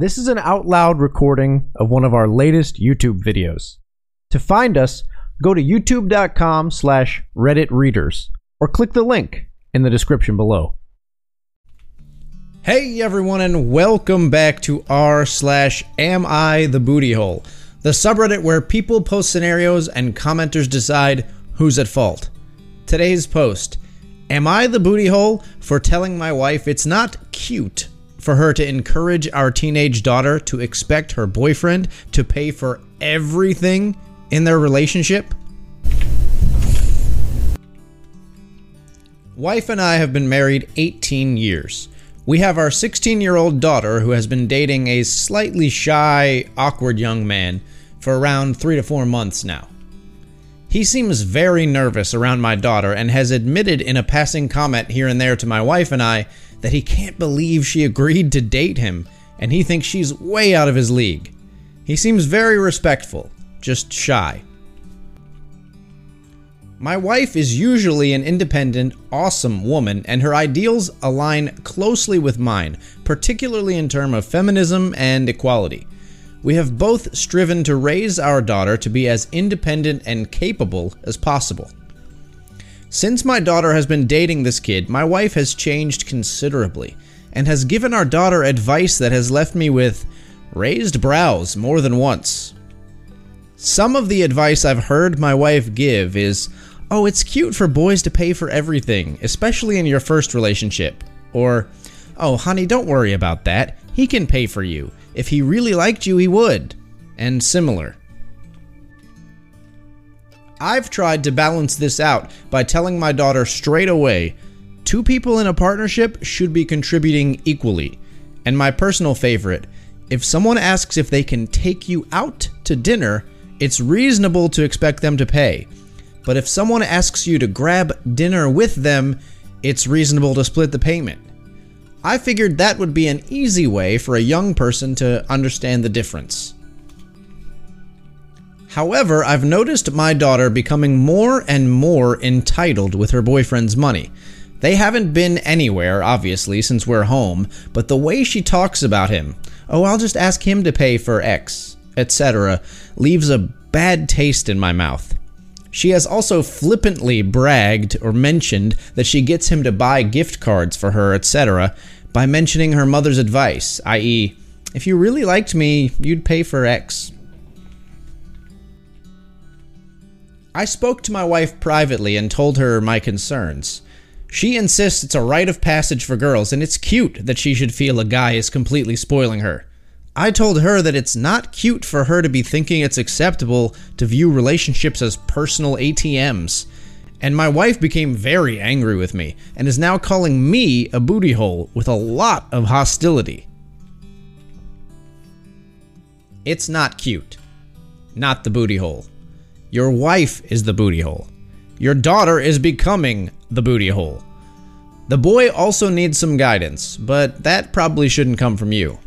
This is an out loud recording of one of our latest YouTube videos. To find us, go to youtube.com slash Reddit readers or click the link in the description below. Hey everyone, and welcome back to r slash Am I the Booty Hole, the subreddit where people post scenarios and commenters decide who's at fault. Today's post: Am I the booty hole for telling my wife it's not cute for her to encourage our teenage daughter to expect her boyfriend to pay for everything in their relationship? Wife and I have been married 18 years. We have our 16 year old daughter who has been dating a slightly shy, awkward young man for around three to four months now. He seems very nervous around my daughter and has admitted in a passing comment here and there to my wife and I that he can't believe she agreed to date him and he thinks she's way out of his league. He seems very respectful, just shy. My wife is usually an independent, awesome woman, and her ideals align closely with mine, particularly in terms of feminism and equality. We have both striven to raise our daughter to be as independent and capable as possible. Since my daughter has been dating this kid, my wife has changed considerably and has given our daughter advice that has left me with raised brows more than once. Some of the advice I've heard my wife give is, oh, it's cute for boys to pay for everything, especially in your first relationship. Or, oh, honey, don't worry about that. He can pay for you. If he really liked you, he would. And similar. I've tried to balance this out by telling my daughter straight away two people in a partnership should be contributing equally. And my personal favorite if someone asks if they can take you out to dinner, it's reasonable to expect them to pay. But if someone asks you to grab dinner with them, it's reasonable to split the payment. I figured that would be an easy way for a young person to understand the difference. However, I've noticed my daughter becoming more and more entitled with her boyfriend's money. They haven't been anywhere, obviously, since we're home, but the way she talks about him, oh, I'll just ask him to pay for X, etc., leaves a bad taste in my mouth. She has also flippantly bragged or mentioned that she gets him to buy gift cards for her, etc., by mentioning her mother's advice, i.e., if you really liked me, you'd pay for X. I spoke to my wife privately and told her my concerns. She insists it's a rite of passage for girls, and it's cute that she should feel a guy is completely spoiling her. I told her that it's not cute for her to be thinking it's acceptable to view relationships as personal ATMs. And my wife became very angry with me and is now calling me a booty hole with a lot of hostility. It's not cute. Not the booty hole. Your wife is the booty hole. Your daughter is becoming the booty hole. The boy also needs some guidance, but that probably shouldn't come from you.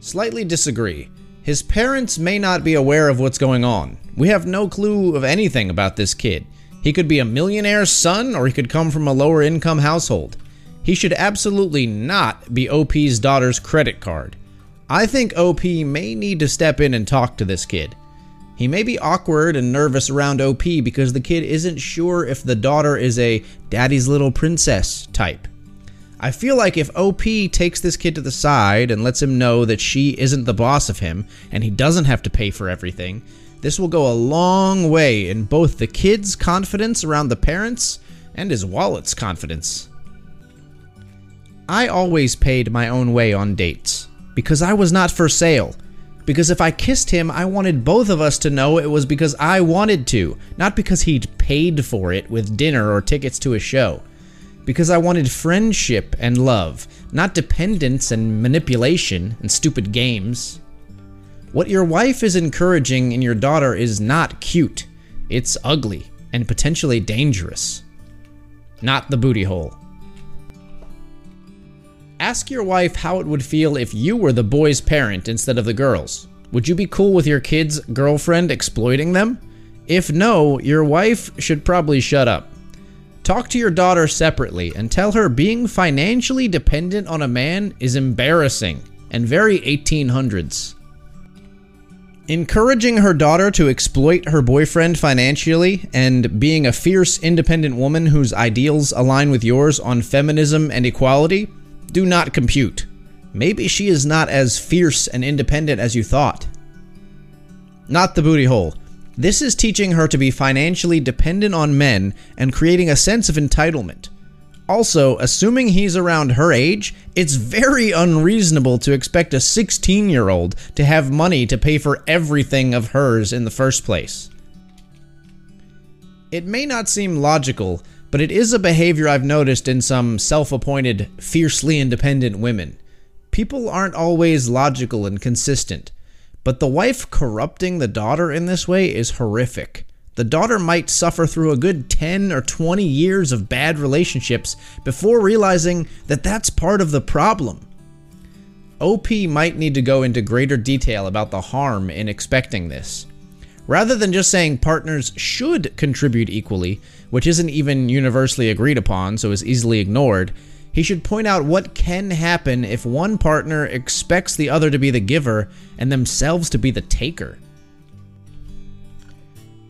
Slightly disagree. His parents may not be aware of what's going on. We have no clue of anything about this kid. He could be a millionaire's son, or he could come from a lower income household. He should absolutely not be OP's daughter's credit card. I think OP may need to step in and talk to this kid. He may be awkward and nervous around OP because the kid isn't sure if the daughter is a daddy's little princess type. I feel like if OP takes this kid to the side and lets him know that she isn't the boss of him and he doesn't have to pay for everything, this will go a long way in both the kid's confidence around the parents and his wallet's confidence. I always paid my own way on dates because I was not for sale. Because if I kissed him, I wanted both of us to know it was because I wanted to, not because he'd paid for it with dinner or tickets to a show because I wanted friendship and love, not dependence and manipulation and stupid games. What your wife is encouraging in your daughter is not cute, it's ugly and potentially dangerous. Not the booty hole. Ask your wife how it would feel if you were the boy's parent instead of the girl's. Would you be cool with your kid's girlfriend exploiting them? If no, your wife should probably shut up. Talk to your daughter separately and tell her being financially dependent on a man is embarrassing and very 1800s. Encouraging her daughter to exploit her boyfriend financially and being a fierce, independent woman whose ideals align with yours on feminism and equality do not compute. Maybe she is not as fierce and independent as you thought. Not the booty hole. This is teaching her to be financially dependent on men and creating a sense of entitlement. Also, assuming he's around her age, it's very unreasonable to expect a 16 year old to have money to pay for everything of hers in the first place. It may not seem logical, but it is a behavior I've noticed in some self appointed, fiercely independent women. People aren't always logical and consistent, but the wife corrupting the daughter in this way is horrific. The daughter might suffer through a good 10 or 20 years of bad relationships before realizing that that's part of the problem. OP might need to go into greater detail about the harm in expecting this. Rather than just saying partners should contribute equally, which isn't even universally agreed upon, so is easily ignored, he should point out what can happen if one partner expects the other to be the giver and themselves to be the taker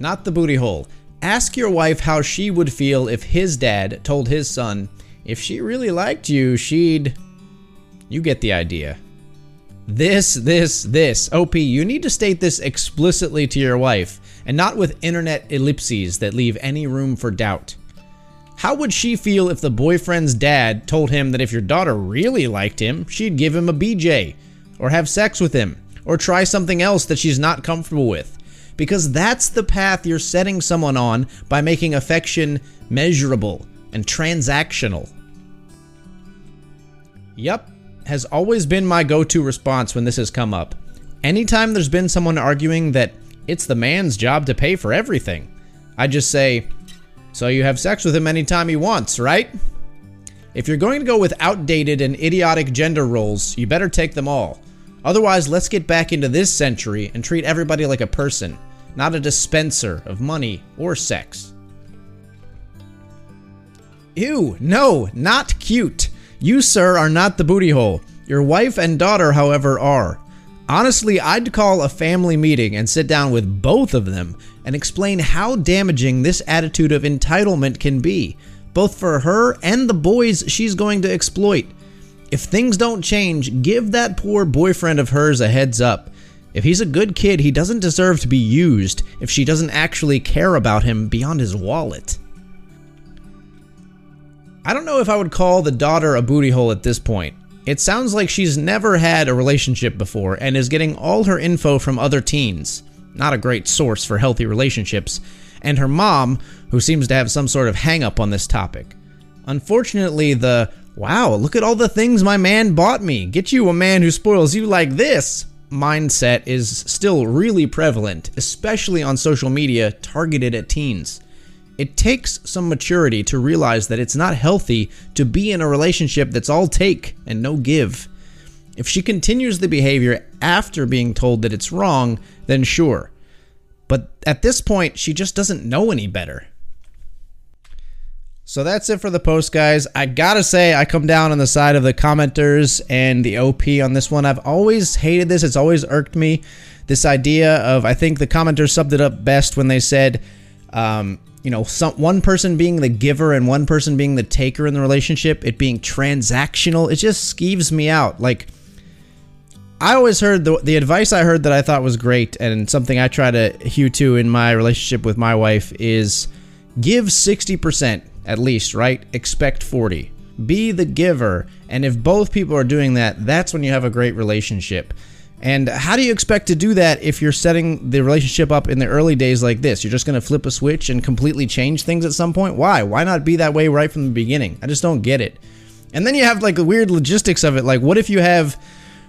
not the booty hole. Ask your wife how she would feel if his dad told his son, if she really liked you, she'd. You get the idea. This, this, this. OP, you need to state this explicitly to your wife, and not with internet ellipses that leave any room for doubt. How would she feel if the boyfriend's dad told him that if your daughter really liked him, she'd give him a BJ, or have sex with him, or try something else that she's not comfortable with? because that's the path you're setting someone on by making affection measurable and transactional. Yup, has always been my go to response when this has come up. Anytime there's been someone arguing that it's the man's job to pay for everything, I just say, So you have sex with him anytime he wants, right? If you're going to go with outdated and idiotic gender roles, you better take them all. Otherwise, let's get back into this century and treat everybody like a person not a dispenser of money or sex. Ew, no, not cute. You, sir, are not the booty hole. Your wife and daughter, however, are. Honestly, I'd call a family meeting and sit down with both of them and explain how damaging this attitude of entitlement can be, both for her and the boys she's going to exploit. If things don't change, give that poor boyfriend of hers a heads up. If he's a good kid, he doesn't deserve to be used if she doesn't actually care about him beyond his wallet. I don't know if I would call the daughter a booty hole at this point. It sounds like she's never had a relationship before and is getting all her info from other teens. Not a great source for healthy relationships. And her mom, who seems to have some sort of hang up on this topic. Unfortunately, the wow, look at all the things my man bought me. Get you a man who spoils you like this mindset is still really prevalent, especially on social media targeted at teens. It takes some maturity to realize that it's not healthy to be in a relationship that's all take and no give. If she continues the behavior after being told that it's wrong, then sure. But at this point, she just doesn't know any better. So that's it for the post, guys. I gotta say, I come down on the side of the commenters and the OP on this one. I've always hated this, it's always irked me. This idea of, I think the commenters summed it up best when they said, um, you know, some, one person being the giver and one person being the taker in the relationship, it being transactional, it just skeeves me out. Like, I always heard the, the advice I heard that I thought was great and something I try to hew to in my relationship with my wife is give 60% at least, right? Expect 40. Be the giver. And if both people are doing that, that's when you have a great relationship. And how do you expect to do that if you're setting the relationship up in the early days like this? You're just going to flip a switch and completely change things at some point? Why? Why not be that way right from the beginning? I just don't get it. And then you have like the weird logistics of it. Like what if you have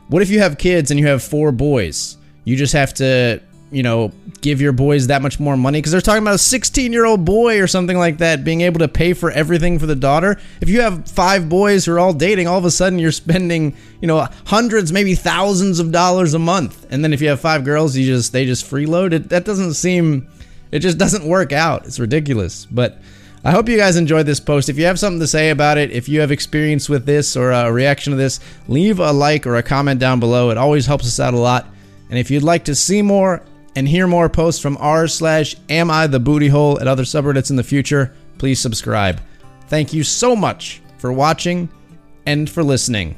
what if you have kids and you have four boys? You just have to you know, give your boys that much more money because they're talking about a 16 year old boy or something like that being able to pay for everything for the daughter. If you have five boys who are all dating, all of a sudden you're spending, you know, hundreds, maybe thousands of dollars a month. And then if you have five girls, you just they just freeload it. That doesn't seem, it just doesn't work out. It's ridiculous. But I hope you guys enjoyed this post. If you have something to say about it, if you have experience with this or a reaction to this, leave a like or a comment down below. It always helps us out a lot. And if you'd like to see more and hear more posts from r slash am I the booty hole at other subreddits in the future, please subscribe. Thank you so much for watching and for listening.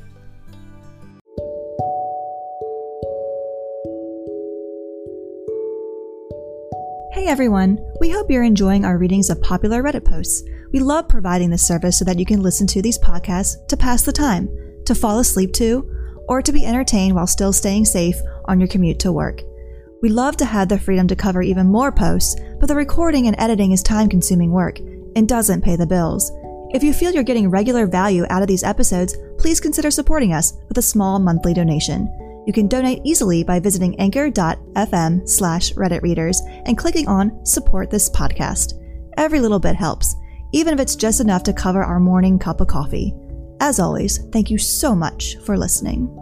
Hey everyone! We hope you're enjoying our readings of popular Reddit posts. We love providing this service so that you can listen to these podcasts to pass the time, to fall asleep to, or to be entertained while still staying safe on your commute to work. We love to have the freedom to cover even more posts, but the recording and editing is time consuming work and doesn't pay the bills. If you feel you're getting regular value out of these episodes, please consider supporting us with a small monthly donation. You can donate easily by visiting anchor.fm slash Reddit readers and clicking on support this podcast. Every little bit helps, even if it's just enough to cover our morning cup of coffee. As always, thank you so much for listening.